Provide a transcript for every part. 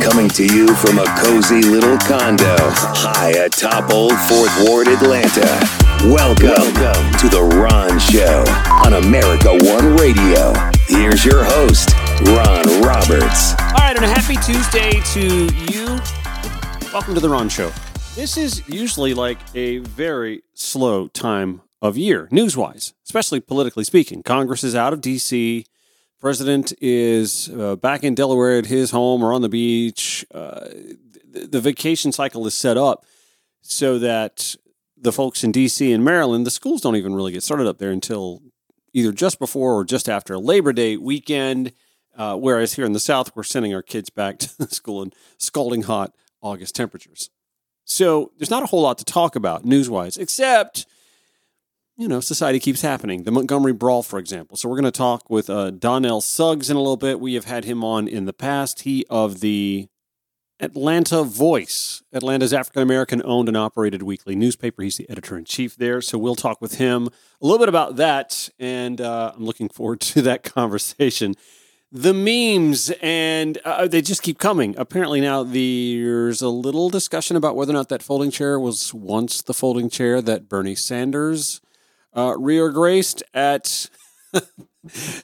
Coming to you from a cozy little condo high atop Old Fourth Ward, Atlanta. Welcome, Welcome to The Ron Show on America One Radio. Here's your host, Ron Roberts. All right, and a happy Tuesday to you. Welcome to The Ron Show. This is usually like a very slow time of year, news wise, especially politically speaking. Congress is out of D.C. President is uh, back in Delaware at his home or on the beach. Uh, the, the vacation cycle is set up so that the folks in D.C. and Maryland, the schools don't even really get started up there until either just before or just after Labor Day weekend. Uh, whereas here in the South, we're sending our kids back to school in scalding hot August temperatures. So there's not a whole lot to talk about news wise, except you know, society keeps happening. The Montgomery Brawl, for example. So we're going to talk with uh, Donnell Suggs in a little bit. We have had him on in the past. He of the Atlanta Voice, Atlanta's African American owned and operated weekly newspaper. He's the editor in chief there. So we'll talk with him a little bit about that. And uh, I'm looking forward to that conversation. The memes, and uh, they just keep coming. Apparently, now there's a little discussion about whether or not that folding chair was once the folding chair that Bernie Sanders uh, graced at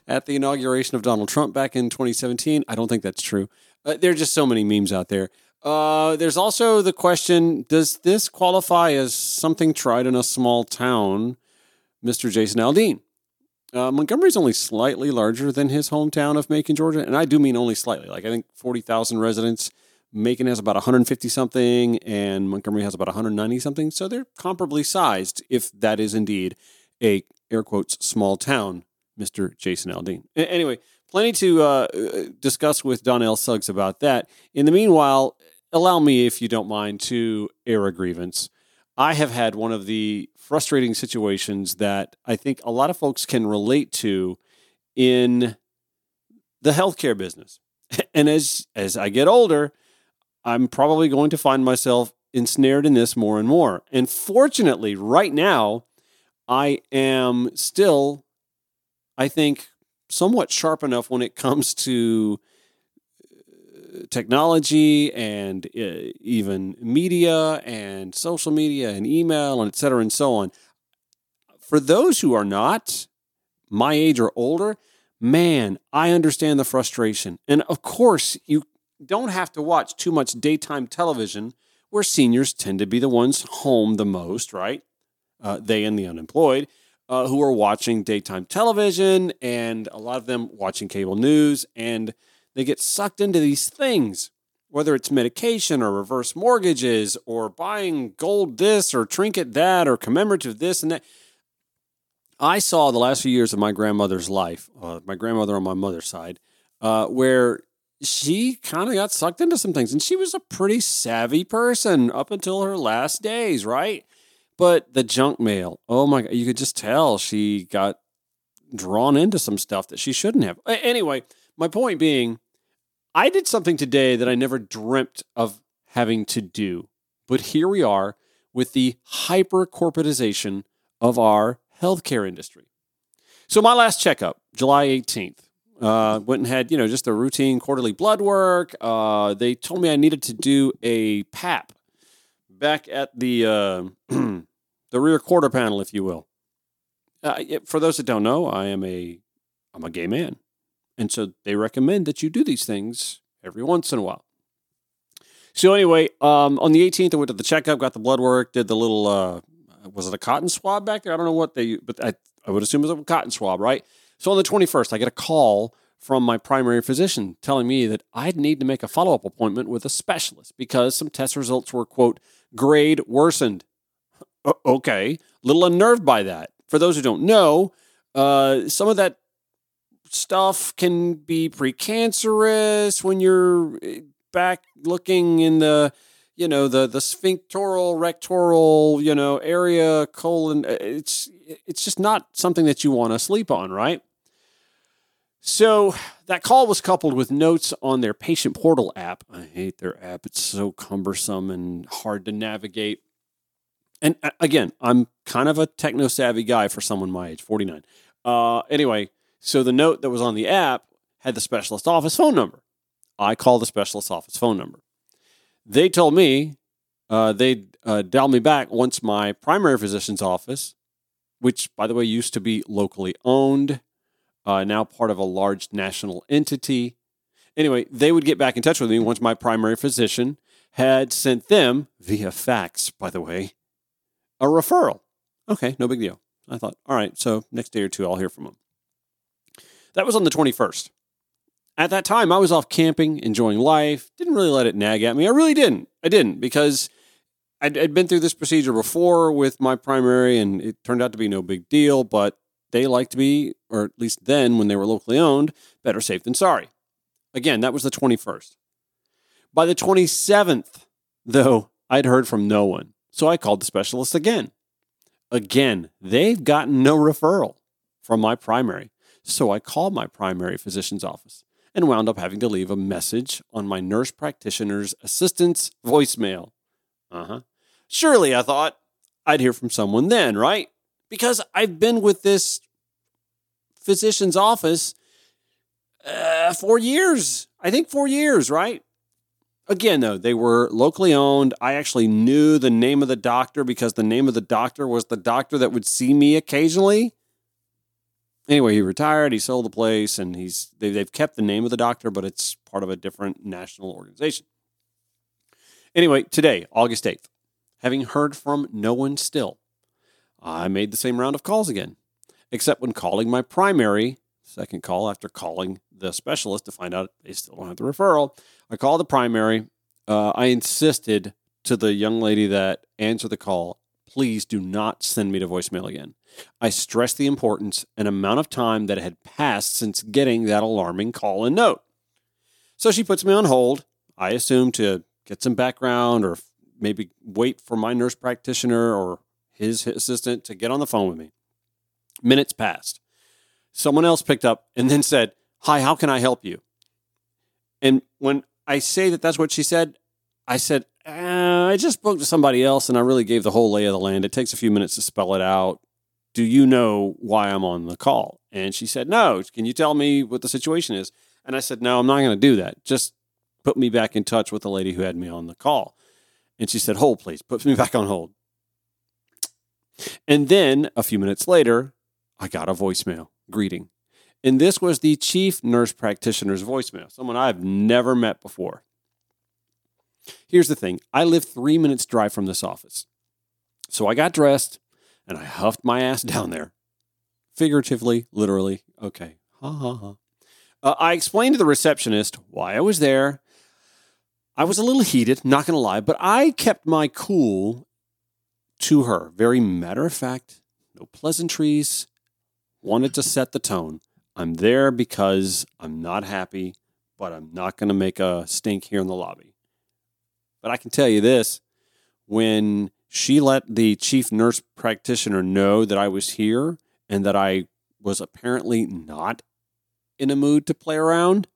at the inauguration of Donald Trump back in 2017. I don't think that's true. Uh, there are just so many memes out there. Uh, there's also the question: Does this qualify as something tried in a small town, Mr. Jason Aldean? Uh, Montgomery's only slightly larger than his hometown of Macon, Georgia, and I do mean only slightly. Like I think forty thousand residents. Macon has about 150 something, and Montgomery has about 190 something. So they're comparably sized, if that is indeed a air quotes small town, Mr. Jason Aldean. Anyway, plenty to uh, discuss with Donnell Suggs about that. In the meanwhile, allow me, if you don't mind, to air a grievance. I have had one of the frustrating situations that I think a lot of folks can relate to in the healthcare business. And as as I get older, I'm probably going to find myself ensnared in this more and more. And fortunately, right now, I am still, I think, somewhat sharp enough when it comes to uh, technology and uh, even media and social media and email and et cetera and so on. For those who are not my age or older, man, I understand the frustration. And of course, you don't have to watch too much daytime television where seniors tend to be the ones home the most, right? Uh, they and the unemployed, uh, who are watching daytime television and a lot of them watching cable news, and they get sucked into these things, whether it's medication or reverse mortgages or buying gold this or trinket that or commemorative this and that. I saw the last few years of my grandmother's life, uh, my grandmother on my mother's side, uh, where she kind of got sucked into some things. And she was a pretty savvy person up until her last days, right? But the junk mail, oh my God, you could just tell she got drawn into some stuff that she shouldn't have. Anyway, my point being, I did something today that I never dreamt of having to do. But here we are with the hyper corporatization of our healthcare industry. So, my last checkup, July 18th, uh, went and had, you know, just a routine quarterly blood work. Uh, they told me I needed to do a PAP back at the uh, the rear quarter panel, if you will. Uh, for those that don't know, I am a I'm a gay man, and so they recommend that you do these things every once in a while. So anyway, um, on the 18th, I went to the checkup, got the blood work, did the little uh, was it a cotton swab back there? I don't know what they, but I, I would assume it was a cotton swab, right? So on the 21st, I get a call from my primary physician telling me that I'd need to make a follow up appointment with a specialist because some test results were quote grade worsened okay, a little unnerved by that. For those who don't know, uh, some of that stuff can be precancerous when you're eh, back looking in the you know the the sphinctoral rectoral you know area colon eh, it's it's just not something that you want to sleep on right? So that call was coupled with notes on their patient portal app. I hate their app. It's so cumbersome and hard to navigate and uh, again, I'm kind of a techno savvy guy for someone my age, 49. Uh, anyway, so the note that was on the app had the specialist office phone number. I call the specialist office phone number. They told me uh, they'd uh, dial me back once my primary physician's office, which, by the way, used to be locally owned, uh, now part of a large national entity. Anyway, they would get back in touch with me once my primary physician had sent them, via fax, by the way, a referral. Okay, no big deal. I thought, all right, so next day or two, I'll hear from them. That was on the 21st. At that time, I was off camping, enjoying life, didn't really let it nag at me. I really didn't. I didn't because I'd, I'd been through this procedure before with my primary, and it turned out to be no big deal, but they like to be, or at least then when they were locally owned, better safe than sorry. Again, that was the 21st. By the 27th, though, I'd heard from no one. So I called the specialist again. Again, they've gotten no referral from my primary. So I called my primary physician's office and wound up having to leave a message on my nurse practitioner's assistant's voicemail. Uh huh. Surely, I thought, I'd hear from someone then, right? Because I've been with this physician's office uh, for years. I think four years, right? Again, though, they were locally owned. I actually knew the name of the doctor because the name of the doctor was the doctor that would see me occasionally. Anyway, he retired. He sold the place, and he's they, they've kept the name of the doctor, but it's part of a different national organization. Anyway, today, August 8th, having heard from no one still, I made the same round of calls again, except when calling my primary, second call after calling the specialist to find out they still don't have the referral. I called the primary. Uh, I insisted to the young lady that answered the call, please do not send me to voicemail again. I stressed the importance and amount of time that had passed since getting that alarming call and note. So she puts me on hold, I assume to get some background or maybe wait for my nurse practitioner or his assistant to get on the phone with me. Minutes passed. Someone else picked up and then said, Hi, how can I help you? And when I say that that's what she said, I said, uh, I just spoke to somebody else and I really gave the whole lay of the land. It takes a few minutes to spell it out. Do you know why I'm on the call? And she said, No. Can you tell me what the situation is? And I said, No, I'm not going to do that. Just put me back in touch with the lady who had me on the call. And she said, Hold, please. Put me back on hold. And then a few minutes later, I got a voicemail greeting. And this was the chief nurse practitioner's voicemail, someone I've never met before. Here's the thing I live three minutes' drive from this office. So I got dressed and I huffed my ass down there. Figuratively, literally. Okay. Ha ha ha. Uh, I explained to the receptionist why I was there. I was a little heated, not going to lie, but I kept my cool to her. Very matter of fact, no pleasantries. Wanted to set the tone. I'm there because I'm not happy, but I'm not going to make a stink here in the lobby. But I can tell you this when she let the chief nurse practitioner know that I was here and that I was apparently not in a mood to play around,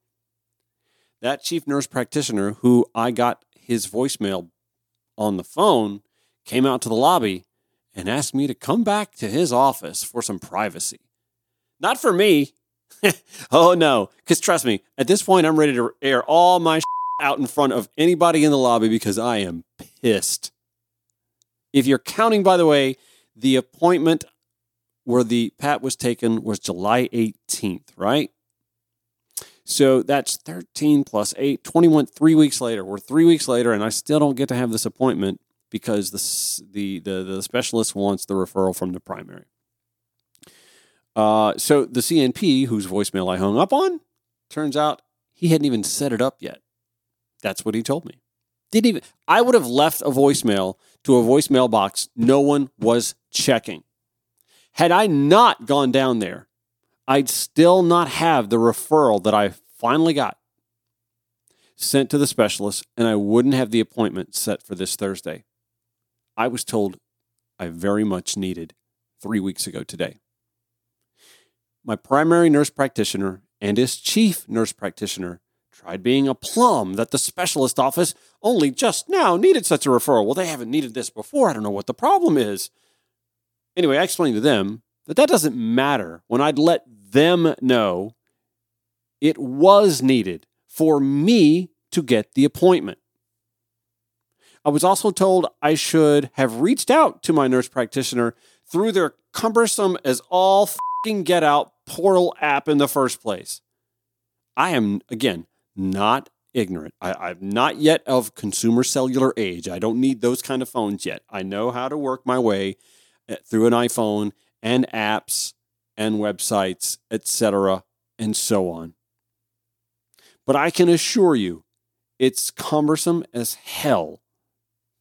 that chief nurse practitioner, who I got his voicemail on the phone, came out to the lobby and asked me to come back to his office for some privacy. Not for me. oh no, because trust me, at this point, I'm ready to air all my out in front of anybody in the lobby because I am pissed. If you're counting, by the way, the appointment where the PAP was taken was July 18th, right? So that's 13 plus 8, 21, three weeks later. We're three weeks later, and I still don't get to have this appointment because the, the, the, the specialist wants the referral from the primary. Uh, so the CNP, whose voicemail I hung up on, turns out he hadn't even set it up yet. That's what he told me. Didn't even. I would have left a voicemail to a voicemail box. No one was checking. Had I not gone down there, I'd still not have the referral that I finally got sent to the specialist, and I wouldn't have the appointment set for this Thursday. I was told I very much needed three weeks ago today my primary nurse practitioner and his chief nurse practitioner tried being a plum that the specialist office only just now needed such a referral. Well, they haven't needed this before. I don't know what the problem is. Anyway, I explained to them that that doesn't matter when I'd let them know it was needed for me to get the appointment. I was also told I should have reached out to my nurse practitioner through their cumbersome as all fucking get out portal app in the first place. I am, again, not ignorant. I, am not yet of consumer cellular age. I don't need those kind of phones yet. I know how to work my way eh, through an iPhone and apps and websites, etc., and so on. But I can assure you, it's cumbersome as hell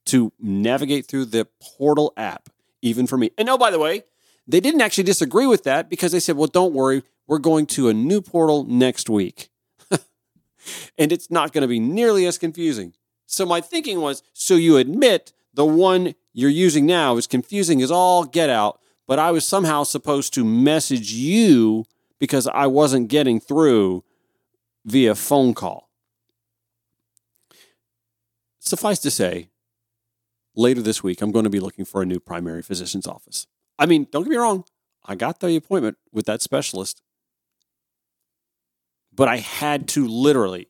to navigate through the portal app, even for me. And oh, by the way, they didn't actually disagree with that because they said, well, don't worry, we're going to a new portal next week. and it's not going to be nearly as confusing. So my thinking was so you admit the one you're using now is confusing as all get out, but I was somehow supposed to message you because I wasn't getting through via phone call. Suffice to say, later this week, I'm going to be looking for a new primary physician's office. I mean, don't get me wrong, I got the appointment with that specialist, but I had to literally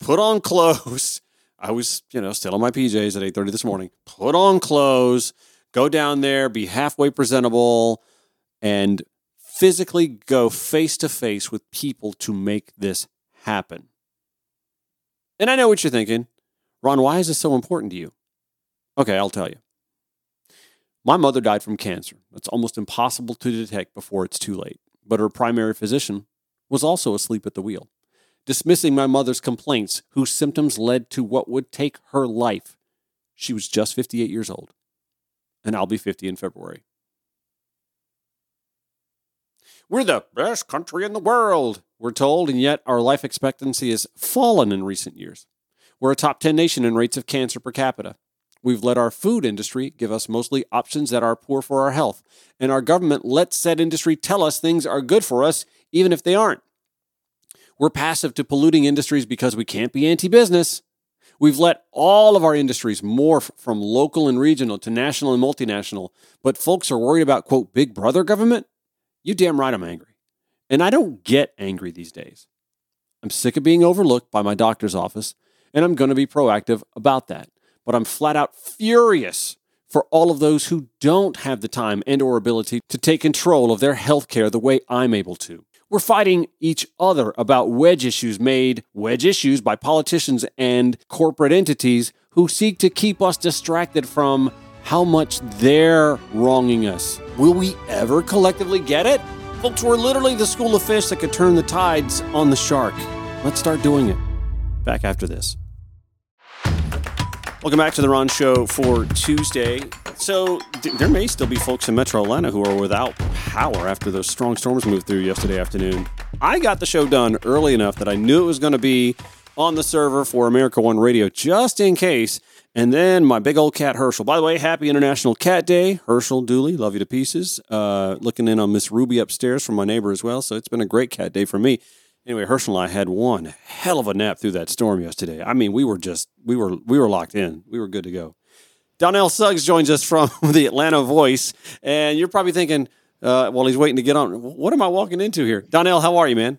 put on clothes. I was, you know, still on my PJs at 8:30 this morning. Put on clothes, go down there, be halfway presentable, and physically go face to face with people to make this happen. And I know what you're thinking. Ron, why is this so important to you? Okay, I'll tell you. My mother died from cancer. It's almost impossible to detect before it's too late. But her primary physician was also asleep at the wheel, dismissing my mother's complaints, whose symptoms led to what would take her life. She was just 58 years old, and I'll be 50 in February. We're the best country in the world, we're told, and yet our life expectancy has fallen in recent years. We're a top 10 nation in rates of cancer per capita. We've let our food industry give us mostly options that are poor for our health, and our government lets said industry tell us things are good for us, even if they aren't. We're passive to polluting industries because we can't be anti business. We've let all of our industries morph from local and regional to national and multinational, but folks are worried about, quote, big brother government? You damn right I'm angry. And I don't get angry these days. I'm sick of being overlooked by my doctor's office, and I'm going to be proactive about that but I'm flat out furious for all of those who don't have the time and or ability to take control of their health care the way I'm able to. We're fighting each other about wedge issues made wedge issues by politicians and corporate entities who seek to keep us distracted from how much they're wronging us. Will we ever collectively get it? Folks, we're literally the school of fish that could turn the tides on the shark. Let's start doing it. Back after this. Welcome back to the Ron Show for Tuesday. So, th- there may still be folks in Metro Atlanta who are without power after those strong storms moved through yesterday afternoon. I got the show done early enough that I knew it was going to be on the server for America One Radio just in case. And then my big old cat Herschel. By the way, happy International Cat Day. Herschel Dooley, love you to pieces. Uh, looking in on Miss Ruby upstairs from my neighbor as well. So it's been a great cat day for me. Anyway, Herschel and I had one hell of a nap through that storm yesterday. I mean, we were just we were we were locked in. We were good to go. Donnell Suggs joins us from the Atlanta Voice, and you're probably thinking, uh, while he's waiting to get on, what am I walking into here? Donnell, how are you, man?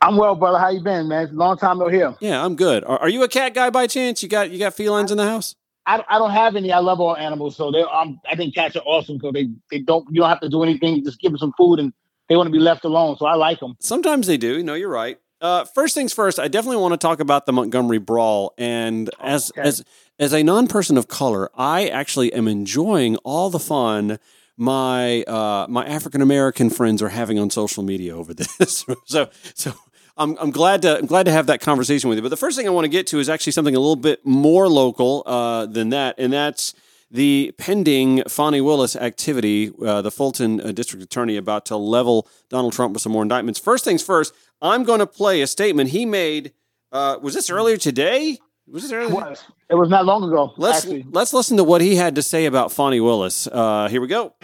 I'm well, brother. How you been, man? Long time no here. Yeah, I'm good. Are, are, you a cat guy by chance? You got you got felines in the house? I, I don't have any. I love all animals, so they um, I think cats are awesome because they they don't you don't have to do anything. Just give them some food and they want to be left alone. So I like them. Sometimes they do. No, you're right. Uh, first things first, I definitely want to talk about the Montgomery Brawl. And as okay. as as a non person of color, I actually am enjoying all the fun my uh, my African American friends are having on social media over this. so so I'm, I'm glad to I'm glad to have that conversation with you. But the first thing I want to get to is actually something a little bit more local uh, than that, and that's the pending Fani Willis activity, uh, the Fulton uh, District Attorney about to level Donald Trump with some more indictments. First things first, I'm going to play a statement he made. Uh, was this earlier today? Was this earlier? It was. It was not long ago. Let's actually. let's listen to what he had to say about Fani Willis. Uh, here we go.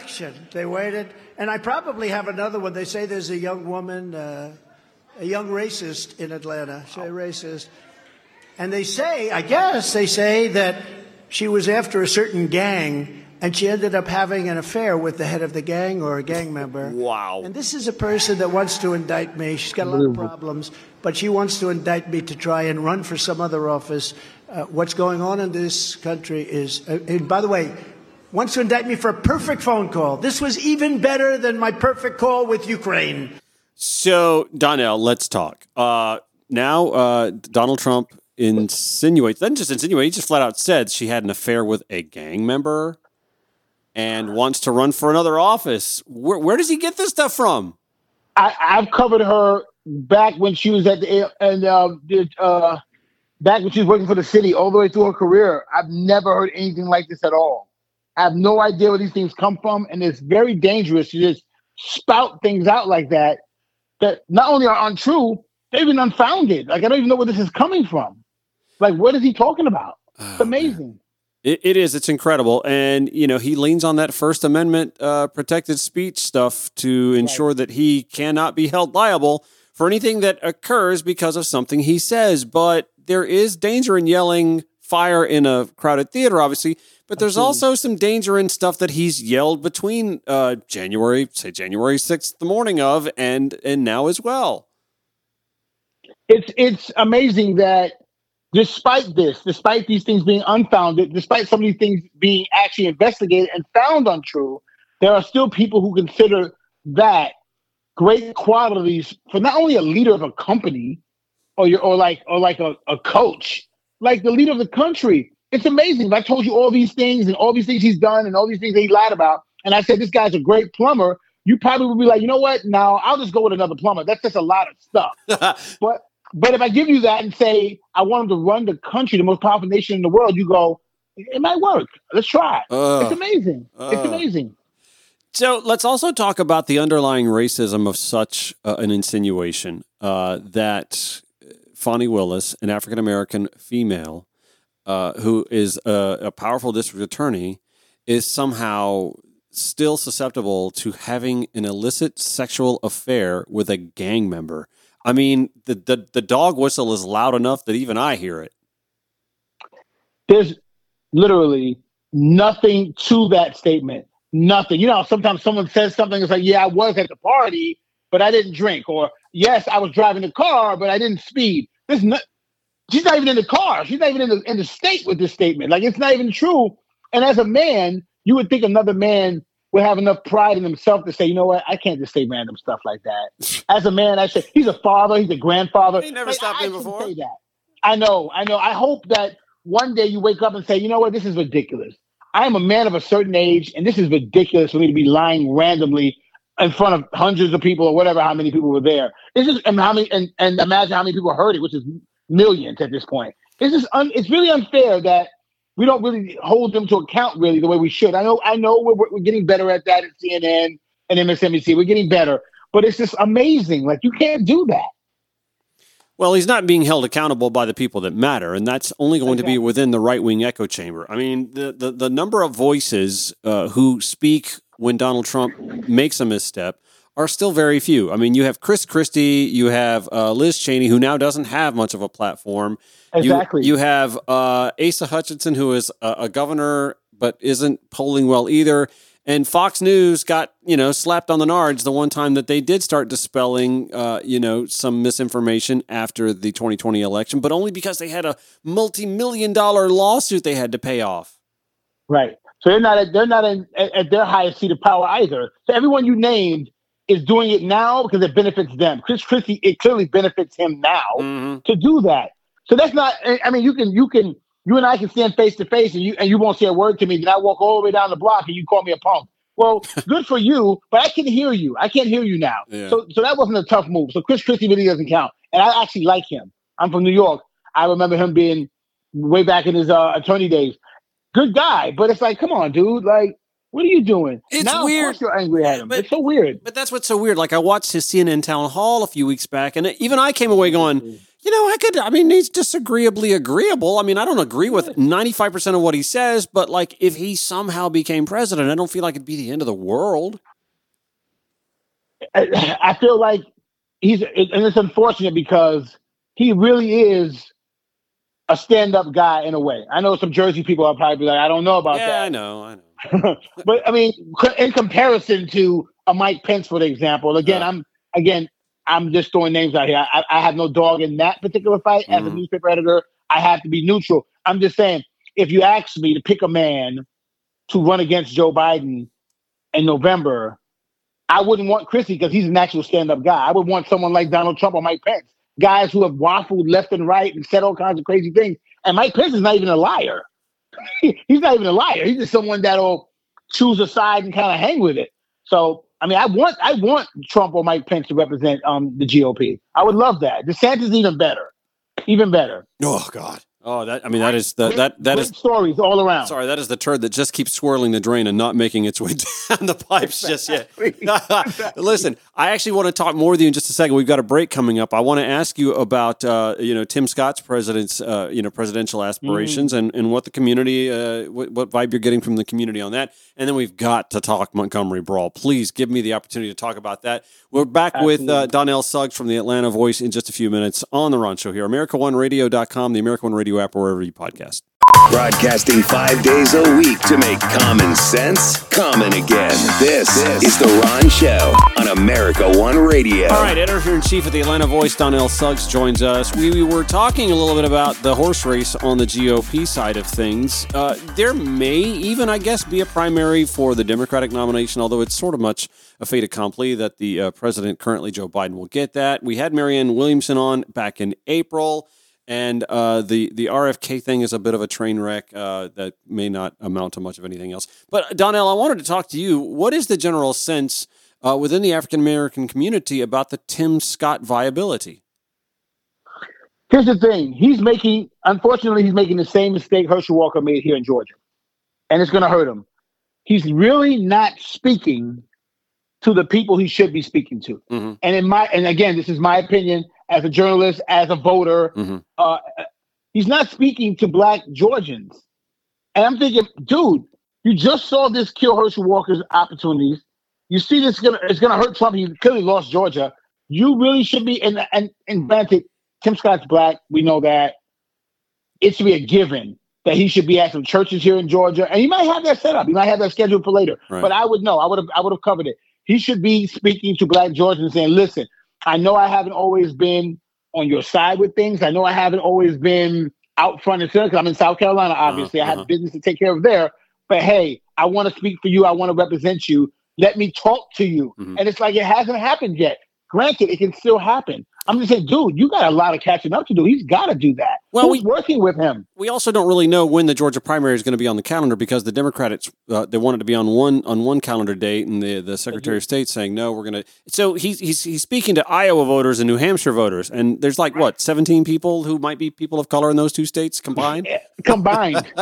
They waited, and I probably have another one. They say there's a young woman, uh, a young racist in Atlanta. Say racist, and they say, I guess they say that she was after a certain gang and she ended up having an affair with the head of the gang or a gang member. Wow. And this is a person that wants to indict me. She's got a lot of problems, but she wants to indict me to try and run for some other office. Uh, what's going on in this country is, uh, and by the way, wants to indict me for a perfect phone call. This was even better than my perfect call with Ukraine. So, Donnell, let's talk. Uh, now, uh, Donald Trump insinuates, doesn't just insinuate, he just flat out said she had an affair with a gang member and wants to run for another office. Where, where does he get this stuff from? I, I've covered her back when she was at the and uh, did, uh, back when she was working for the city all the way through her career. I've never heard anything like this at all. I have no idea where these things come from, and it's very dangerous to just spout things out like that that not only are untrue, they're even unfounded. Like I don't even know where this is coming from. Like what is he talking about? It's amazing. It, it is. It's incredible, and you know he leans on that First Amendment uh, protected speech stuff to ensure that he cannot be held liable for anything that occurs because of something he says. But there is danger in yelling fire in a crowded theater, obviously. But there's also some danger in stuff that he's yelled between uh, January, say January sixth, the morning of, and and now as well. It's it's amazing that despite this, despite these things being unfounded, despite some of these things being actually investigated and found untrue, there are still people who consider that great qualities for not only a leader of a company or your or like or like a, a coach, like the leader of the country. It's amazing. If I told you all these things and all these things he's done and all these things that he lied about, and I said this guy's a great plumber, you probably would be like, you know what? Now I'll just go with another plumber. That's just a lot of stuff. but but if I give you that and say I want him to run the country, the most powerful nation in the world, you go, it might work. Let's try it. Ugh. it's amazing. it's amazing. So let's also talk about the underlying racism of such uh, an insinuation uh, that Fani Willis, an African American female uh, who is a, a powerful district attorney, is somehow still susceptible to having an illicit sexual affair with a gang member. I mean, the, the, the dog whistle is loud enough that even I hear it. There's literally nothing to that statement. Nothing. You know, sometimes someone says something, it's like, yeah, I was at the party, but I didn't drink. Or, yes, I was driving the car, but I didn't speed. There's no, she's not even in the car. She's not even in the, in the state with this statement. Like, it's not even true. And as a man, you would think another man would have enough pride in himself to say, you know what, I can't just say random stuff like that. As a man, I say he's a father, he's a grandfather. He never Like, stopped I me can before. Say that. I know, I know. I hope that one day you wake up and say, you know what, this is ridiculous. I am a man of a certain age, and this is ridiculous for me to be lying randomly in front of hundreds of people or whatever, how many people were there. It's just and how many and, and imagine how many people heard it, which is millions at this point. It's just un, it's really unfair that we don't really hold them to account really the way we should. I know I know we're, we're getting better at that at CNN and MSNBC. We're getting better, but it's just amazing. Like you can't do that. Well, he's not being held accountable by the people that matter, and that's only going to be within the right wing echo chamber. I mean, the, the, the number of voices uh, who speak when Donald Trump makes a misstep are still very few. I mean, you have Chris Christie, you have uh, Liz Cheney, who now doesn't have much of a platform. You- Exactly. You, have uh, Asa Hutchinson, who is a, a governor but isn't polling well either. And Fox News got you know slapped on the nards the one time that they did start dispelling uh, you know some misinformation after the 2020 election, but only because they had a multi-million dollar lawsuit they had to pay off. Right. So they're not at, they're not in, at, at their highest seat of power either. So everyone you named is doing it now because it benefits them. Chris Christie, it clearly benefits him now Mhm. to do that. So that's not. I I mean, you can you can you and I can stand face to face, and you and you won't say a word to me. Then I walk all the way down the block, and you call me a punk. Well, good for you, but I can hear you. I can't hear you now. Yeah. So so that wasn't a tough move. So Chris Christie really doesn't count, and I actually like him. I'm from New York. I remember him being way back in his uh, attorney days. Good guy, but it's like, come on, dude. Like, what are you doing? It's now, weird. Of course you're angry at him. But- it's so weird. But that's what's so weird. Like I watched his CNN town hall a few weeks back, and even I came away going, mm-hmm. you know, I could. I mean, he's disagreeably agreeable. I mean, I don't agree with ninety five percent of what he says, but like if he somehow became president, I don't feel like it'd be the end of the world. I, I feel like he's, and it's unfortunate because he really is a stand-up guy in a way. I know some Jersey people are probably like, I don't know about yeah, that. I know, I know. but I mean, in comparison to a Mike Pence, for example, again, Yeah. I'm again, I'm just throwing names out here. I, I have no dog in that particular fight. As a Mhm. newspaper editor, I have to be neutral. I'm just saying, if you ask me to pick a man to run against Joe Biden in November, I wouldn't want Christie because he's an actual stand-up guy. I would want someone like Donald Trump or Mike Pence, guys who have waffled left and right and said all kinds of crazy things. And Mike Pence is not even a liar. he's not even a liar. He's just someone that'll choose a side and kind of hang with it. So, I mean, I want I want Trump or Mike Pence to represent um the GOP. I would love that. DeSantis is even better, even better. Oh God. Oh, that I mean that is the that that Great is stories all around. sorry that is the turd that just keeps swirling the drain and not making its way down the pipes just yet. Listen, I actually want to talk more with you in just a second. We've got a break coming up. I want to ask you about uh, you know Tim Scott's president's uh, you know presidential aspirations and, and what the community uh, what, what vibe you're getting from the community on that. And then we've got to talk Montgomery Brawl. Please give me the opportunity to talk about that. We're back with uh, Donnell Suggs from the Atlanta Voice in just a few minutes on the Ron Show here. AmericaOneRadio.com, the America One Radio app, or wherever you podcast. Broadcasting five days a week to make common sense common again. This is The Ron Show on America One Radio. All right, editor in chief of the Atlanta Voice, Donnell Suggs, joins us. We, we were talking a little bit about the horse race on the GOP side of things. Uh, there may even, I guess, be a primary for the Democratic nomination, although it's sort of much a fait accompli that the uh, president, currently Joe Biden, will get that. We had Marianne Williamson on back in April. And uh, the the RFK thing is a bit of a train wreck uh, that may not amount to much of anything else. But Donnell, I wanted to talk to you. What is the general sense uh, within the African American community about the Tim Scott viability? Here's the thing: he's making, unfortunately, he's making the same mistake Herschel Walker made here in Georgia, and it's going to hurt him. He's really not speaking to the people he should be speaking to. Mhm. And in my, and again, this is my opinion as a journalist, as a voter. Mhm. Uh, he's not speaking to Black Georgians, and I'm thinking, dude, you just saw this kill Herschel Walker's opportunities. You see, this gonna it's gonna hurt Trump. He clearly lost Georgia. You really should be, and and and granted, Tim Scott's black. We know that. It should be a given that he should be at some churches here in Georgia, and he might have that set up. He might have that scheduled for later. Right. But I would know. I would have. I would have covered it. He should be speaking to Black Georgians and saying, "Listen, I know I haven't always been on your side with things. I know I haven't always been out front and center because I'm in South Carolina. Obviously, I uh-huh. have business to take care of there. But hey, I want to speak for you. I want to represent you. Let me talk to you. Mhm. And it's like it hasn't happened yet. Granted, it can still happen. I'm just saying, dude, you got a lot of catching up to do. He's got to do that. Well, Who's we- working with him? We also don't really know when the Georgia primary is going to be on the calendar because the Democrats uh, they wanted to be on one on one calendar date, and the the Secretary of State saying no, we're going to. So he's he's he's speaking to Iowa voters and New Hampshire voters, and there's like what 17 people who might be people of color in those two states combined, Combined,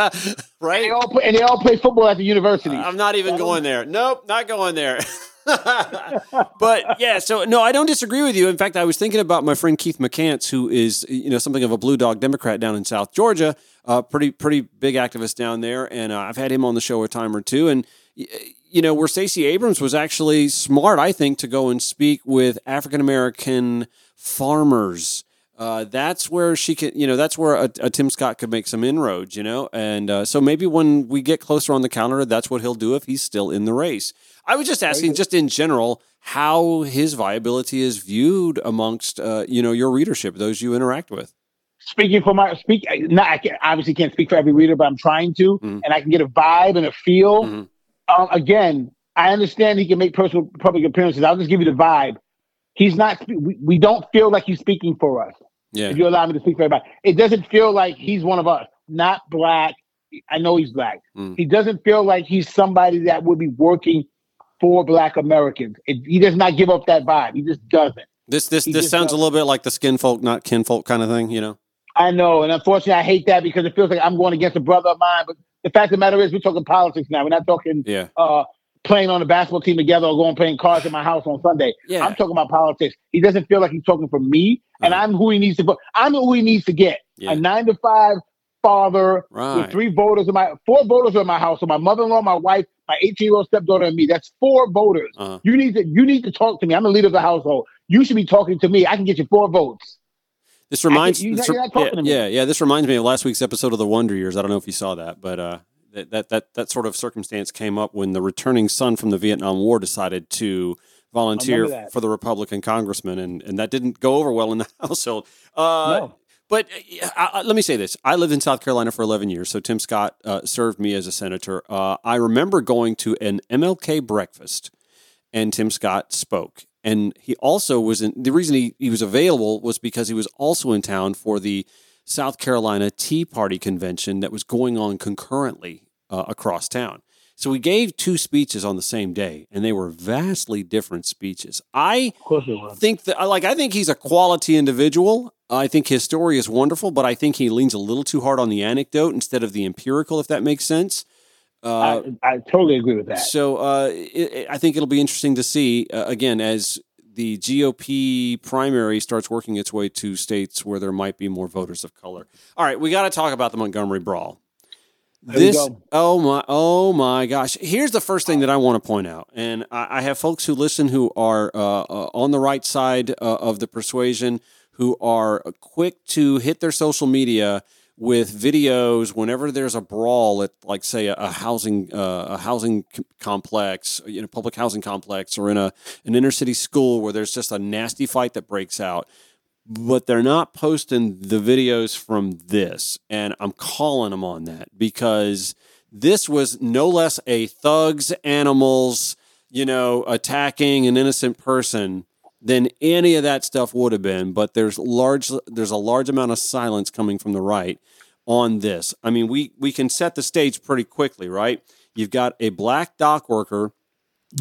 right? they all play, and they all play football at the university. I'm not even going there. Nope, not going there. but yeah, so no, I don't disagree with you. In fact, I was thinking about my friend Keith McCants, who is you know something of a blue dog Democrat down in South Georgia, uh, pretty pretty big activist down there, and uh, I've had him on the show a time or two, and you know where Stacey Abrams was actually smart, I think, to go and speak with African American farmers. Uh, that's where she can, you know, that's where a, a Tim Scott could make some inroads, you know, and uh, so maybe when we get closer on the calendar, that's what he'll do if he's still in the race. I was just asking, just in general, how his viability is viewed amongst, uh, you know, your readership, those you interact with. Speaking for my speak, not I can, obviously can't speak for every reader, but I'm trying to, Mhm. and I can get a vibe and a feel. Mhm. Um, again, I understand he can make personal public appearances. I'll just give you the vibe. He's not. We, we don't feel like he's speaking for us. Yeah, If you allow me to speak for everybody, it doesn't feel like he's one of us. Not black. I know he's black. Mm. He doesn't feel like he's somebody that would be working for Black Americans. It, he does not give up that vibe. He just doesn't. this this He this sounds a doesn't. little bit like the skin folk, not kinfolk kind of thing, you know. I know, and unfortunately, I hate that because it feels like I'm going against a brother of mine. But the fact of the matter is, we're talking politics now. We're not talking Yeah, uh, playing on the basketball team together or going playing cards at my house on Sunday. yeah, I'm talking about politics. He doesn't feel like he's talking for me, and Uh-huh. I'm who he needs to. vote. I'm who he needs to get. yeah. A nine to five father Right. with three voters in my four voters in my house. So my mother-in-law, my wife, my 18 year old stepdaughter, and me. That's four voters. Uh-huh. You need to you need to talk to me. I'm the leader of the household. You should be talking to me. I can get you four votes. This reminds you- this you're re- not yeah, me. yeah, yeah. This reminds me of last week's episode of The Wonder Years. I don't know if you saw that, but uh, that, that that that sort of circumstance came up when the returning son from the Vietnam War decided to volunteer for the Republican congressman, and and that didn't go over well in the household. Uh, No. But uh, let me say this: I lived in South Carolina for 11 years, so Tim Scott uh, served me as a senator. Uh, I remember going to an MLK breakfast, and Tim Scott spoke. And he also was in the reason he, he was available was because he was also in town for the South Carolina Tea Party convention that was going on concurrently uh, across town. So he gave two speeches on the same day, and they were vastly different speeches. I Of course it was. think that like I think he's a quality individual. I think his story is wonderful, but I think he leans a little too hard on the anecdote instead of the empirical, if that makes sense. Uh, I, I totally agree with that. so uh, it- I think it'll be interesting to see uh, again as the GOP primary starts working its way to states where there might be more voters of color. All right, we got to talk about the Montgomery brawl. There This oh my oh my gosh! Here's the first thing that I want to point out, and I, I have folks who listen who are uh, uh, on the right side uh, of the persuasion, who are quick to hit their social media with videos whenever there's a brawl at, like, say, a, a housing uh, a housing c- complex, you know, public housing complex, or in a an inner city school where there's just a nasty fight that breaks out but they're not posting the videos from this. And I'm calling them on that because this was no less a thugs, animals, you know, attacking an innocent person than any of that stuff would have been. But there's large there's a large amount of silence coming from the right on this. I mean, we we can set the stage pretty quickly, right? You've got a black dock worker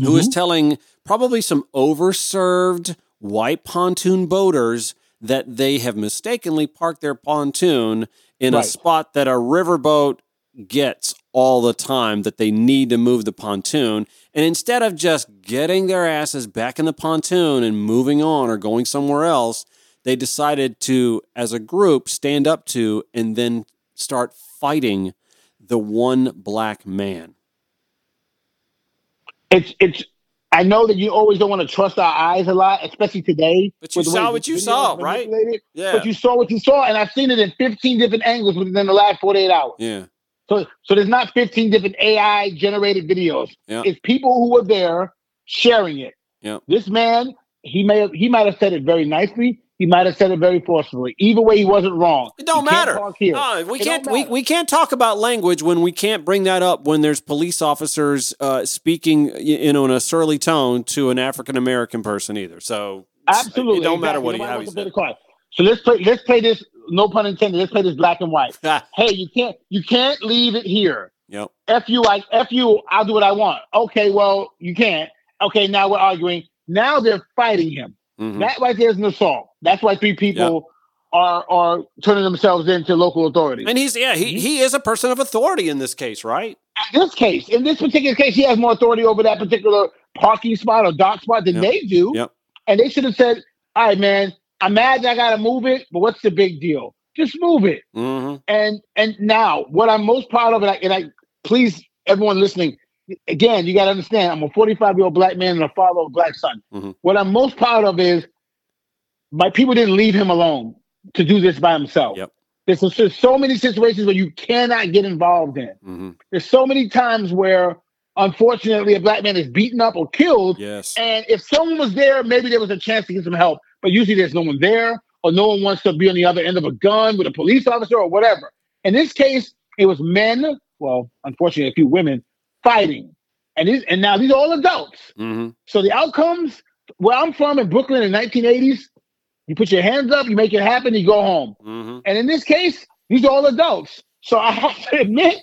who is mm-hmm. telling probably some overserved white pontoon boaters that they have mistakenly parked their pontoon in a spot that a riverboat gets all the time that they need to move the pontoon and instead of just getting their asses back in the pontoon and moving on or going somewhere else they decided to as a group stand up to and then start fighting the one black man it's it's. I know that you always don't want to trust our eyes a lot, especially today. But you with the way saw what you saw, right? yeah But you saw what you saw, and I've seen it in 15 different angles within the last 48 hours. yeah So, so there's not 15 different AI generated videos. Yeah. It's people who were there sharing it. Yeah. This man, he may have he might have said it very nicely. He might have said it very forcefully. Either way, he wasn't wrong. It don't You can't matter. here. No, we It can't. We, matter. we can't talk about language when we can't bring that up when there's police officers uh, speaking, you know, in a surly tone to an African American person either. So Absolutely, it don't matter exactly. what he how he wants to play said. So let's play. Let's play this. No pun intended. Let's play this black and white. hey, you can't. You can't leave it here. yep. F you, I F you. I'll do what I want. Okay, well you can't. Okay, now we're arguing. Now they're fighting him. Mhm. That right there is an assault. That's why three people are are turning themselves into local authorities. And he's yeah he he is a person of authority in this case, right? in this case, in this particular case, he has more authority over that particular parking spot or dock spot than Yep. they do. Yep. And they should have said, "All right, man, I'm mad that I got to move it, but what's the big deal? Just move it." hmm And and now, what I'm most proud of, and I, and I please everyone listening, again, you got to understand, I'm a 45 year old black man and a father of a black son. Mhm. What I'm most proud of is my people didn't leave him alone to do this by himself. Yep. There's, there's so many situations where you cannot get involved in. hmm There's so many times where, unfortunately, a black man is beaten up or killed. Yes. And if someone was there, maybe there was a chance to get some help. But usually there's no one there, or no one wants to be on the other end of a gun with a police officer or whatever. In this case, it was men, well, unfortunately, a few women fighting. And, these, and now these are all adults. hmm So the outcomes, where I'm from in Brooklyn in the 1980s, you put your hands up, you make it happen, you go home. hmm And in this case, these are all adults. So I have to admit,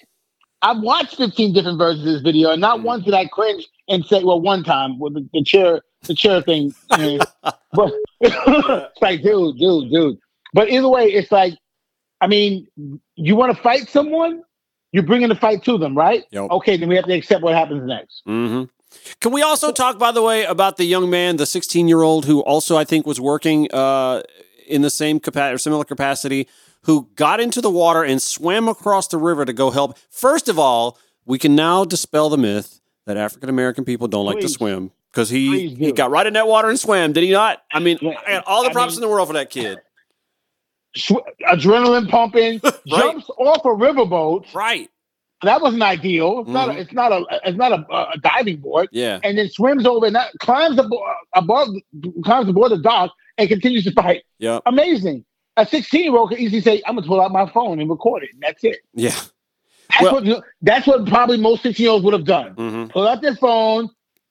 I've watched 15 different versions of this video, and not Mhm. once did I cringe and say, well, one time with the, the chair, the chair thing. but it's like, dude, dude, dude. But either way, it's like, I mean, you want to fight someone, you're bringing the fight to them, right? Yep. Okay, then we have to accept what happens next. hmm Can we also talk, by the way, about the young man, the 16 year old, who also I think was working uh, in the same capacity or similar capacity, who got into the water and swam across the river to go help. First of all, we can now dispel the myth that African American people don't like to swim because he he got right in that water and swam. Did he not? I mean, I got all the I props mean- in the world for that kid. sw- adrenaline pumping, jumps off a riverboat. Right. That wasn't ideal. It's not. A, it's not a. It's not a, a diving board. Yeah. And then swims over and that climbs abo- above, climbs aboard the dock and continues to fight. Yep. Amazing. A 16 year old can easily say, "I'm gonna pull out my phone and record it." And that's it. Yeah. That's Well- what. That's what probably most 16 year olds would have done. hmm Pull out their phone,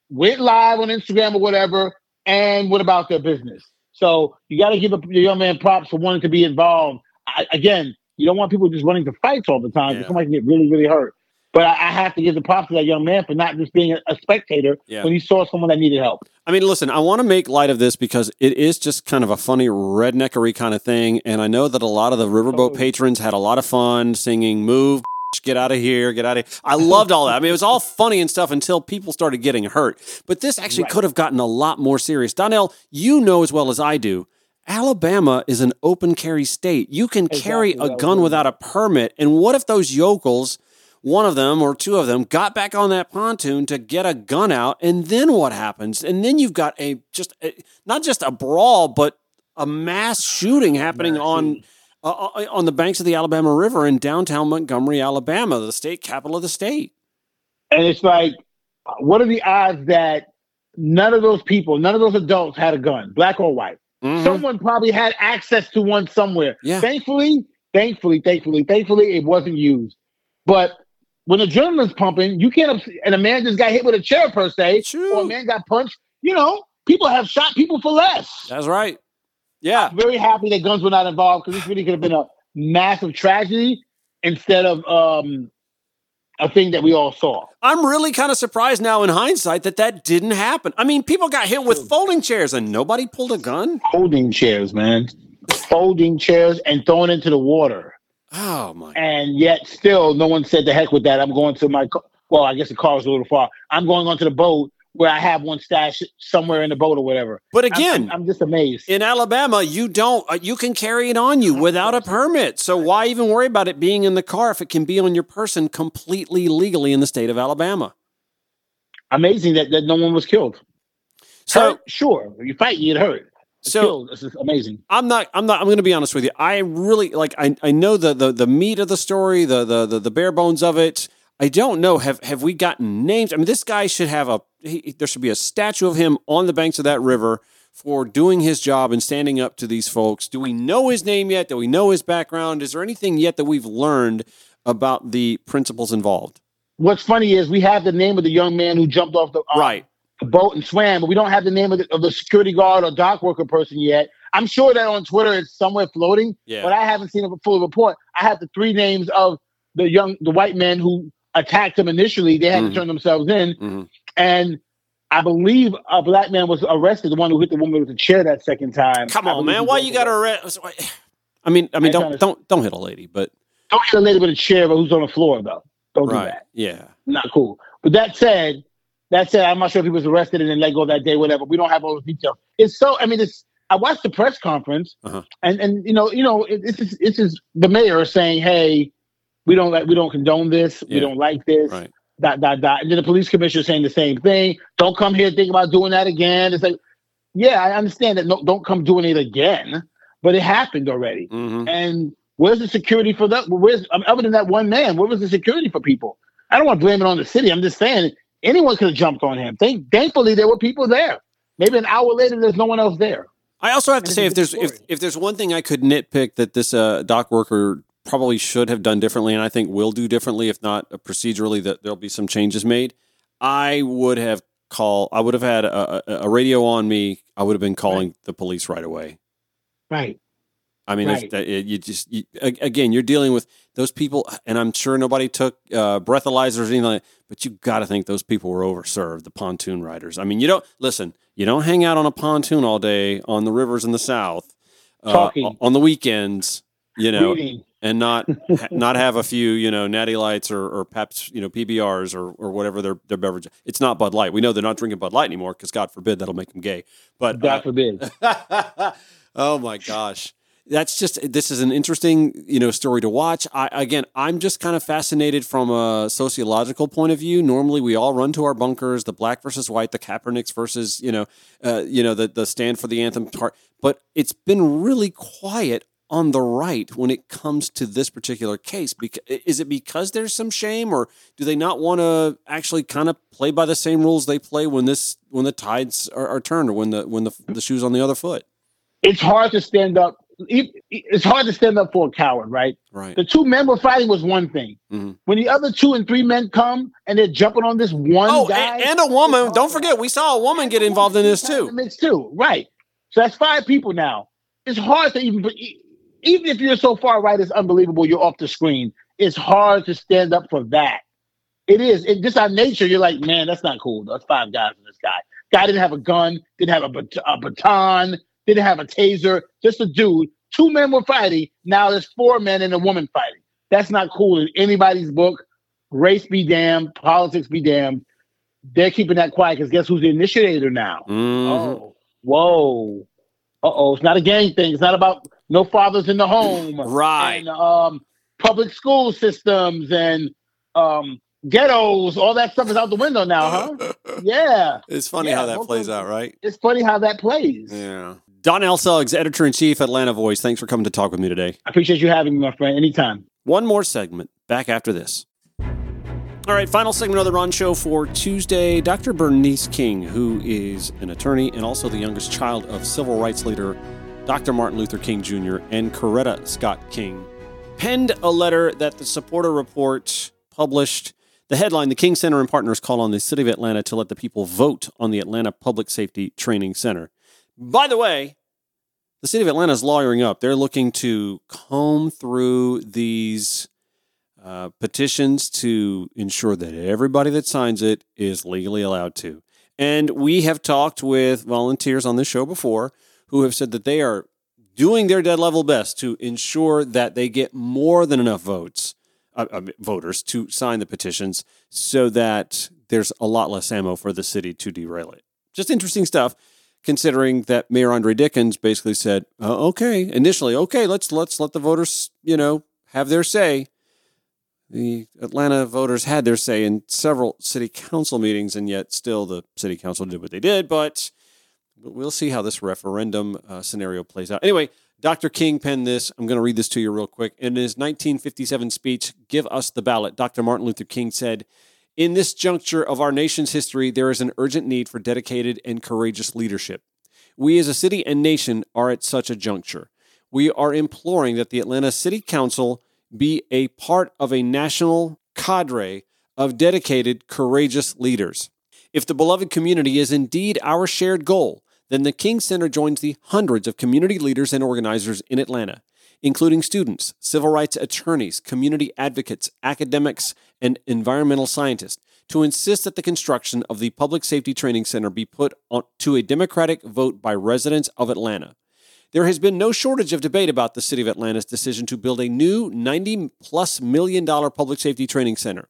went live on Instagram or whatever, and went about their business. So you got to give the young man props for wanting to be involved. I, again, you don't want people just running to fights all the time Yeah. because somebody can get really, really hurt. But I, I have to give the props to that young man for not just being a, a spectator Yeah. when he saw someone that needed help. I mean, listen, I want to make light of this because it is just kind of a funny redneckery kind of thing. And I know that a lot of the riverboat patrons had a lot of fun singing, move, get out of here, get out of here. I loved all that. I mean, it was all funny and stuff until people started getting hurt. But this actually Right. could have gotten a lot more serious. Donnell, you know as well as I do. Alabama is an open carry state. You can carry a gun without a permit. And what if those yokels, one of them or two of them, got back on that pontoon to get a gun out? And then what happens? And then you've got a just a, not just a brawl, but a mass shooting happening Mass on shooting. uh, uh, on the banks of the Alabama River in downtown Montgomery, Alabama, the state capital of the state. And it's like, what are the odds that none of those people, none of those adults had a gun, black or white? Mhm. Someone probably had access to one somewhere. Yeah. Thankfully, thankfully, thankfully, thankfully, it wasn't used. But when adrenaline's pumping, you can't, ups- and a man just got hit with a chair per se, True. or a man got punched. You know, people have shot people for less. That's right. Yeah. Very happy that guns were not involved because this really could have been a massive tragedy instead of um, a thing that we all saw. I'm really kind of surprised now in hindsight that that didn't happen. I mean, people got hit with folding chairs and nobody pulled a gun. Folding chairs, man. Folding chairs and thrown into the water. Oh my! and yet still no one said the heck with that. I'm going to my well, I guess the car is a little far. I'm going onto the boat where I have one stash somewhere in the boat or whatever. But again, I'm, I'm just amazed. in Alabama, you don't. Uh, you can carry it on you without a permit. So why even worry about it being in the car if it can be on your person completely legally in the state of Alabama? Amazing that, that no one was killed. So Hurt? sure, you fight, you get hurt. So- killed. This is amazing. I'm not. I'm not. I'm going to be honest with you. I really like. I, I know the, the the meat of the story, the, the the the bare bones of it. I don't know. Have have we gotten names? I mean, this guy should have a. He, there should be a statue of him on the banks of that river for doing his job and standing up to these folks. Do we know his name yet? Do we know his background? Is there anything yet that we've learned about the principles involved? What's funny is we have the name of the young man who jumped off the, uh, Right. the boat and swam, but we don't have the name of the, of the security guard or dock worker person yet. I'm sure that on Twitter it's somewhere floating, Yeah. but I haven't seen a full report. I have the three names of the young, the white men who attacked him initially. They had Mhm. to turn themselves in, Mhm. and I believe a black man was arrested. The one who hit the woman with the chair that second time. Come on, man. Why you got to arrested. arrest? I mean, I mean, don't don't don't hit a lady, but Don't hit a lady with a chair, but who's on the floor though? Don't do that. Yeah. not cool. But that said, that said, I'm not sure if he was arrested and then let go that day, whatever. We don't have all the details. It's so. I mean, it's. I watched the press conference, Uh-huh. and and you know, you know, it, it's just, it's just the mayor saying, "Hey, we don't like, we don't condone this. Yeah. We don't like this." Right. Dot dot dot. And then the police commissioner saying the same thing. Don't come here think about doing that again. It's like, yeah, I understand that. No, don't come doing it again. But it happened already. hmm And where's the security for that? Where's other than that one man? Where was the security for people? I don't want to blame it on the city. I'm just saying anyone could have jumped on him. Thank, thankfully, there were people there. Maybe an hour later, there's no one else there. I also have to say, if there's if, if there's one thing I could nitpick that this uh, dock worker probably should have done differently, and I think will do differently, if not uh, procedurally, that there'll be some changes made. I would have called. I would have had a, a, radio on me. I would have been calling the police right away. Right. I mean, Right. that, it, you just you, again, you're dealing with those people, and I'm sure nobody took uh, breathalyzers or anything like that. But you got to think those people were overserved, the pontoon riders. I mean, you don't listen. You don't hang out on a pontoon all day on the rivers in the south, uh, Talking. on the weekends, you know, Reading. And not not have a few, you know, natty lights or, or Peps, you know, PBRs or or whatever their their beverage. It's not Bud Light. We know they're not drinking Bud Light anymore because God forbid that'll make them gay. But uh, God forbid. oh my gosh that's just this is an interesting you know story to watch I, again i'm just kind of fascinated from a sociological point of view normally we all run to our bunkers the black versus white the kaepernicks versus you know uh, you know the, the stand for the anthem part but it's been really quiet on the right when it comes to this particular case? Is it because there's some shame, or do they not want to actually kind of play by the same rules they play when this when the tides are, are turned or when the when the the shoe's on the other foot? It's hard to stand up. It's hard to stand up for a coward, right? Right. The two men were fighting was one thing. Mm-hmm. When the other two and three men come and they're jumping on this one oh, guy, and, and a woman. Don't forget, we saw a woman get involved in this too. Mix too, right? So that's five people now. It's hard to even, even if you're so far right, it's unbelievable. You're off the screen. It's hard to stand up for that. It is. It, just our nature. You're like, man, that's not cool. That's five guys in this guy. Guy didn't have a gun, didn't have a, bat- a baton, didn't have a taser. Just a dude. Two men were fighting. Now there's four men and a woman fighting. That's not cool in anybody's book. Race be damned. Politics be damned. They're keeping that quiet because guess who's the initiator now? Mm-hmm. Oh, whoa. Uh oh. It's not a gang thing. It's not about no fathers in the home. Right. And, um, public school systems and um, ghettos, all that stuff is out the window now, huh? yeah. It's funny Yeah, how that plays out, right? It's funny how that plays. Yeah. Donnell Suggs, editor in chief, Atlanta Voice. Thanks for coming to talk with me today. I appreciate you having me, my friend. Anytime. One more segment. Back after this. All right, final segment of the Ron Show for Tuesday. Dr. Bernice King, who is an attorney and also the youngest child of civil rights leader Dr. Martin Luther King Jr. and Coretta Scott King, penned a letter that the Saporta Report published. The headline The King Center and partners call on the city of Atlanta to let the people vote on the Atlanta Public Safety Training Center. By the way, the city of Atlanta is lawyering up. They're looking to comb through these uh, petitions to ensure that everybody that signs it is legally allowed to. And we have talked with volunteers on this show before who have said that they are doing their dead level best to ensure that they get more than enough votes, uh, uh, voters to sign the petitions so that there's a lot less ammo for the city to derail it. Just interesting stuff considering that Mayor Andre Dickens basically said, uh, "Okay, initially, okay, let's let's let the voters, you know, have their say." The Atlanta voters had their say in several city council meetings, and yet still the city council did what they did. But we'll see how this referendum uh, scenario plays out. Anyway, Dr. King penned this. I'm going to read this to you real quick. In his 1957 speech, Give Us the Ballot, Dr. Martin Luther King said, In this juncture of our nation's history, there is an urgent need for dedicated and courageous leadership. We as a city and nation are at such a juncture. We are imploring that the Atlanta City Council be a part of a national cadre of dedicated, courageous leaders. If the beloved community is indeed our shared goal, then the King Center joins the hundreds of community leaders and organizers in Atlanta, including students, civil rights attorneys, community advocates, academics, and environmental scientists, to insist that the construction of the Public Safety Training Center be put on, to a democratic vote by residents of Atlanta. There has been no shortage of debate about the City of Atlanta's decision to build a new 90 plus million dollar public safety training center.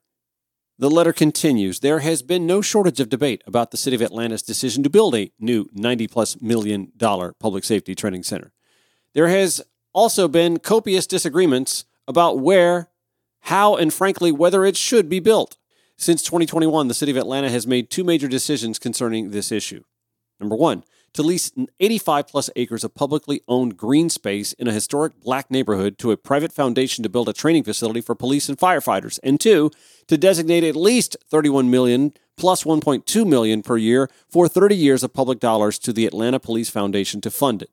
The letter continues There has been no shortage of debate about the City of Atlanta's decision to build a new 90 plus million dollar public safety training center. There has also been copious disagreements about where, how, and frankly, whether it should be built. Since 2021, the City of Atlanta has made two major decisions concerning this issue. Number one, to lease 85 plus acres of publicly owned green space in a historic black neighborhood to a private foundation to build a training facility for police and firefighters. And two, to designate at least 31 million plus 1.2 million per year for 30 years of public dollars to the Atlanta Police Foundation to fund it.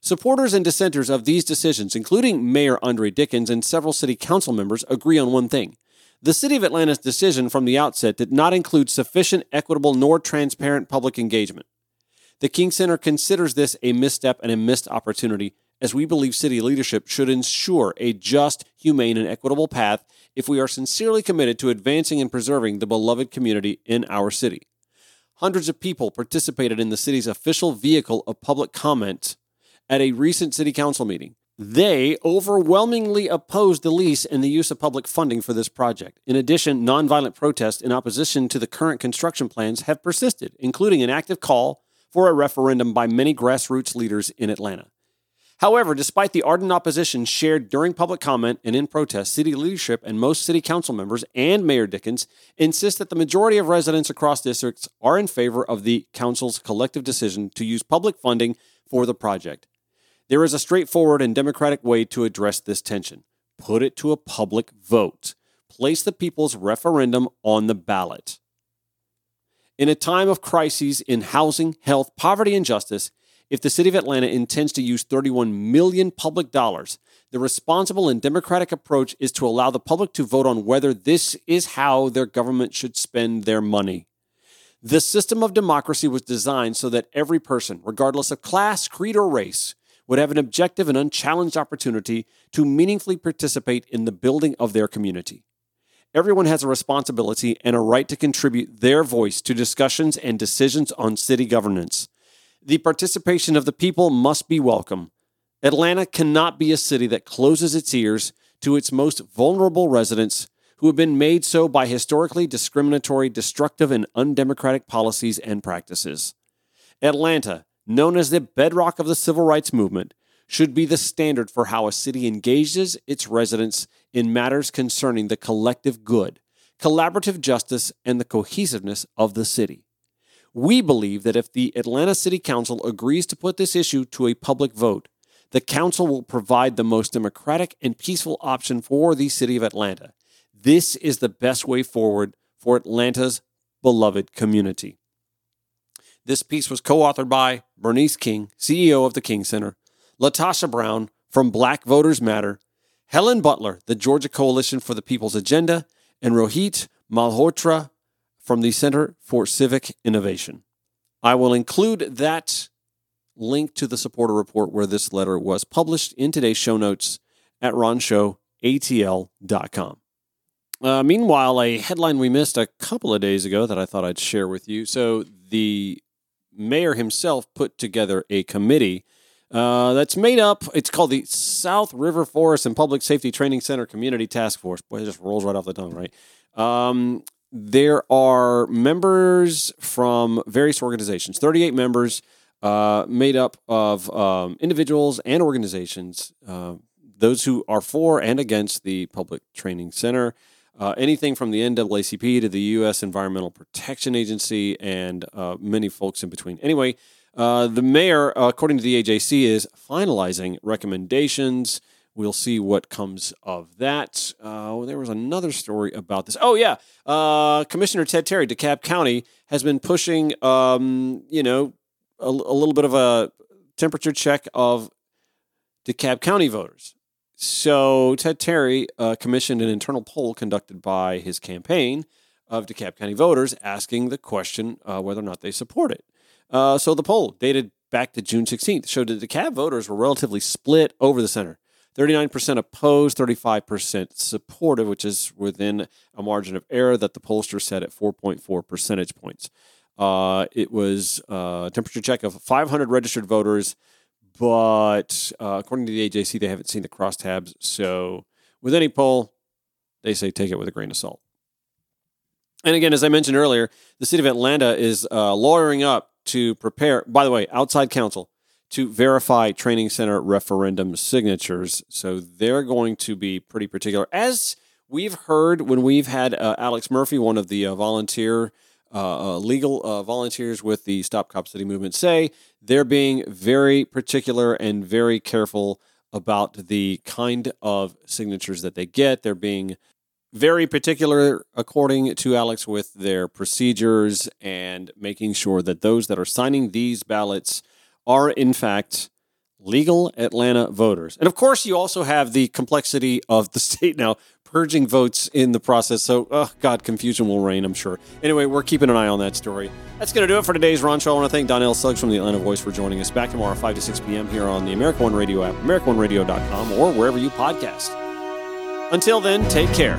Supporters and dissenters of these decisions, including Mayor Andre Dickens and several city council members, agree on one thing. The City of Atlanta's decision from the outset did not include sufficient equitable nor transparent public engagement. The King Center considers this a misstep and a missed opportunity, as we believe city leadership should ensure a just, humane, and equitable path if we are sincerely committed to advancing and preserving the beloved community in our city. Hundreds of people participated in the city's official vehicle of public comment at a recent city council meeting. They overwhelmingly opposed the lease and the use of public funding for this project. In addition, nonviolent protests in opposition to the current construction plans have persisted, including an active call for a referendum by many grassroots leaders in Atlanta. However, despite the ardent opposition shared during public comment and in protest, city leadership and most city council members and Mayor Dickens insist that the majority of residents across districts are in favor of the council's collective decision to use public funding for the project. There is a straightforward and democratic way to address this tension put it to a public vote, place the people's referendum on the ballot. In a time of crises in housing, health, poverty, and justice, if the city of Atlanta intends to use 31 million public dollars, the responsible and democratic approach is to allow the public to vote on whether this is how their government should spend their money. The system of democracy was designed so that every person, regardless of class, creed, or race, would have an objective and unchallenged opportunity to meaningfully participate in the building of their community. Everyone has a responsibility and a right to contribute their voice to discussions and decisions on city governance. The participation of the people must be welcome. Atlanta cannot be a city that closes its ears to its most vulnerable residents who have been made so by historically discriminatory, destructive, and undemocratic policies and practices. Atlanta, known as the bedrock of the civil rights movement, should be the standard for how a city engages its residents in matters concerning the collective good, collaborative justice, and the cohesiveness of the city. We believe that if the Atlanta City Council agrees to put this issue to a public vote, the council will provide the most democratic and peaceful option for the city of Atlanta. This is the best way forward for Atlanta's beloved community. This piece was co authored by Bernice King, CEO of the King Center, LaTosha Brown from Black Voters Matter, Helen Butler, the Georgia Coalition for the People's Agenda, and Rohit Malhotra from the Center for Civic Innovation. I will include that link to the Saporta Report where this letter was published in today's show notes at ronshowatl.com. Uh, meanwhile, a headline we missed a couple of days ago that I thought I'd share with you. So, the mayor himself put together a committee uh, that's made up. It's called the South River Forest and Public Safety Training Center Community Task Force. Boy, it just rolls right off the tongue, right? Um, there are members from various organizations, 38 members uh, made up of um, individuals and organizations, uh, those who are for and against the Public Training Center. Uh, anything from the NAACP to the U.S. Environmental Protection Agency and uh, many folks in between. Anyway, uh, the mayor, according to the AJC, is finalizing recommendations. We'll see what comes of that. Uh, there was another story about this. Oh, yeah. Uh, Commissioner Ted Terry, DeKalb County, has been pushing, um, you know, a, a little bit of a temperature check of DeKalb County voters. So Ted Terry uh, commissioned an internal poll conducted by his campaign of DeKalb County voters asking the question uh, whether or not they support it. Uh, so the poll, dated back to June 16th, showed that the DeKalb voters were relatively split over the center. 39% opposed, 35% supportive, which is within a margin of error that the pollster set at 4.4 percentage points. Uh, it was a temperature check of 500 registered voters but uh, according to the AJC, they haven't seen the crosstabs. So with any poll, they say take it with a grain of salt. And again, as I mentioned earlier, the city of Atlanta is uh, lawyering up to prepare, by the way, outside counsel to verify training center referendum signatures. So they're going to be pretty particular. As we've heard when we've had uh, Alex Murphy, one of the uh, volunteer uh, uh, legal uh, volunteers with the Stop Cop City movement say they're being very particular and very careful about the kind of signatures that they get. They're being very particular, according to Alex, with their procedures and making sure that those that are signing these ballots are, in fact, legal Atlanta voters. And of course, you also have the complexity of the state now purging votes in the process. So, oh, God, confusion will reign, I'm sure. Anyway, we're keeping an eye on that story. That's going to do it for today's Ron Show. I want to thank Donnell Suggs from the Atlanta Voice for joining us back tomorrow, 5 to 6 p.m. here on the America One Radio app, AmericaOneRadio.com, or wherever you podcast. Until then, take care.